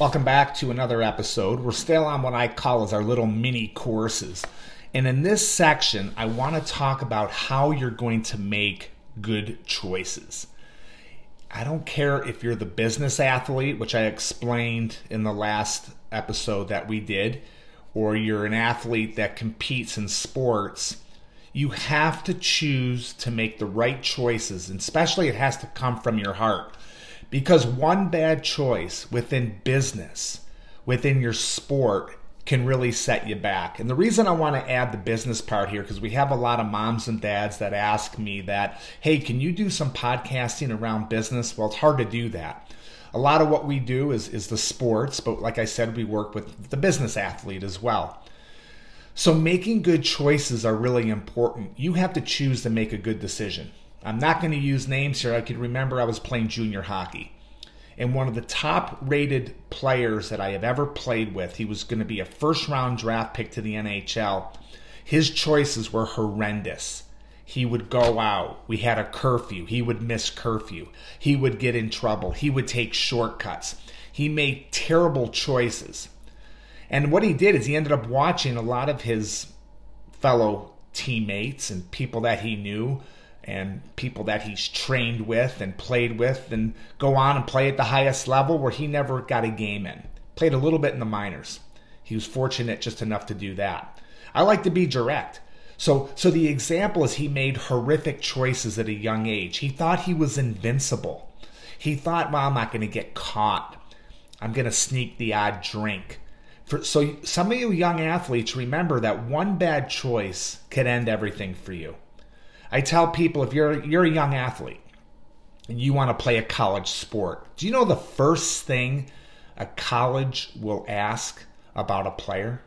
Welcome back to another episode. We're still on what I call as our little mini courses. And in this section, I want to talk about how you're going to make good choices. I don't care if you're the business athlete, which I explained in the last episode that we did, or you're an athlete that competes in sports. You have to choose to make the right choices, and especially it has to come from your heart because one bad choice within business, within your sport, can really set you back. And the reason I want to add the business part here, because we have a lot of moms and dads that ask me that, hey, can you do some podcasting around business? Well, it's hard to do that. A lot of what we do is, is the sports, but like I said, we work with the business athlete as well. So making good choices are really important. You have to choose to make a good decision. I'm not going to use names here. I can remember I was playing junior hockey. And one of the top rated players that I have ever played with, he was going to be a first round draft pick to the NHL. His choices were horrendous. He would go out. We had a curfew. He would miss curfew. He would get in trouble. He would take shortcuts. He made terrible choices. And what he did is he ended up watching a lot of his fellow teammates and people that he knew and people that he's trained with and played with and go on and play at the highest level where he never got a game in. Played a little bit in the minors. He was fortunate just enough to do that. I like to be direct. So so the example is he made horrific choices at a young age. He thought he was invincible. He thought, well, I'm not going to get caught. I'm going to sneak the odd drink. For, so some of you young athletes remember that one bad choice could end everything for you. I tell people if you're you're a young athlete and you want to play a college sport, do you know the first thing a college will ask about a player?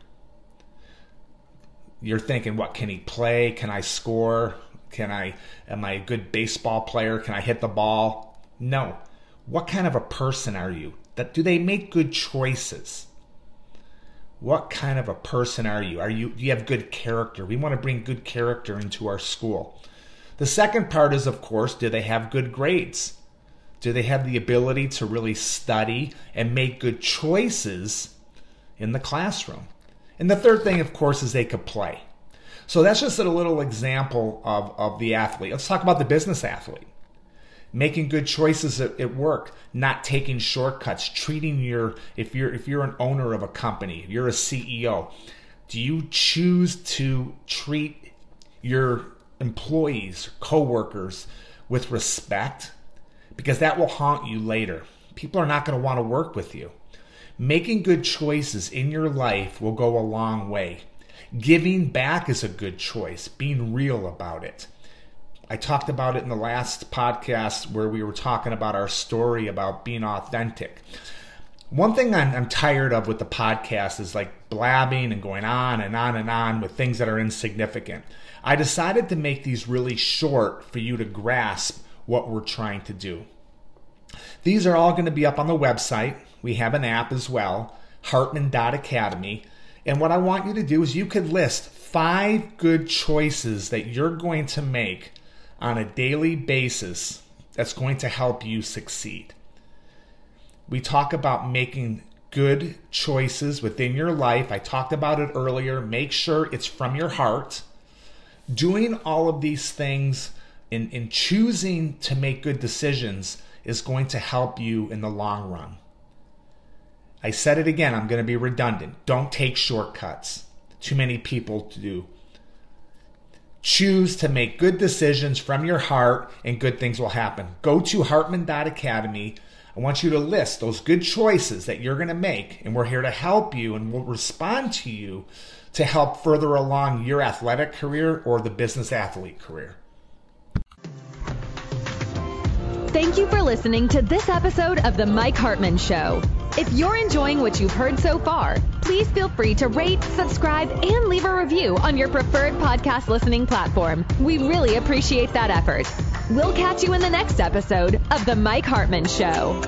You're thinking, what can he play? Can I score? Can I am I a good baseball player? Can I hit the ball? No. What kind of a person are you? That do they make good choices? What kind of a person are you? Are you do you have good character? We want to bring good character into our school. The second part is, of course, do they have good grades? Do they have the ability to really study and make good choices in the classroom? And the third thing, of course, is they could play. So that's just a little example of, of the athlete. Let's talk about the business athlete. Making good choices at, at work, not taking shortcuts, treating your if you're if you're an owner of a company, if you're a CEO, do you choose to treat your employees, coworkers with respect because that will haunt you later. People are not going to want to work with you. Making good choices in your life will go a long way. Giving back is a good choice, being real about it. I talked about it in the last podcast where we were talking about our story about being authentic. One thing I'm, I'm, tired of with the podcast is like blabbing and going on and on and on with things that are insignificant. I decided to make these really short for you to grasp what we're trying to do. These are all going to be up on the website. We have an app as well, Hartman.academy. And what I want you to do is you could list five good choices that you're going to make on a daily basis that's going to help you succeed. We talk about making good choices within your life. I talked about it earlier. Make sure it's from your heart doing all of these things in, in choosing to make good decisions is going to help you in the long run. I said it again, I'm going to be redundant. Don't take shortcuts. Too many people do. Choose to make good decisions from your heart, and good things will happen. Go to hartman.academy. I want you to list those good choices that you're going to make, and we're here to help you and we'll respond to you to help further along your athletic career or the business athlete career. Thank you for listening to this episode of The Mike Hartman Show. If you're enjoying what you've heard so far, please feel free to rate, subscribe, and leave a review on your preferred podcast listening platform. We really appreciate that effort. We'll catch you in the next episode of The Mike Hartman Show.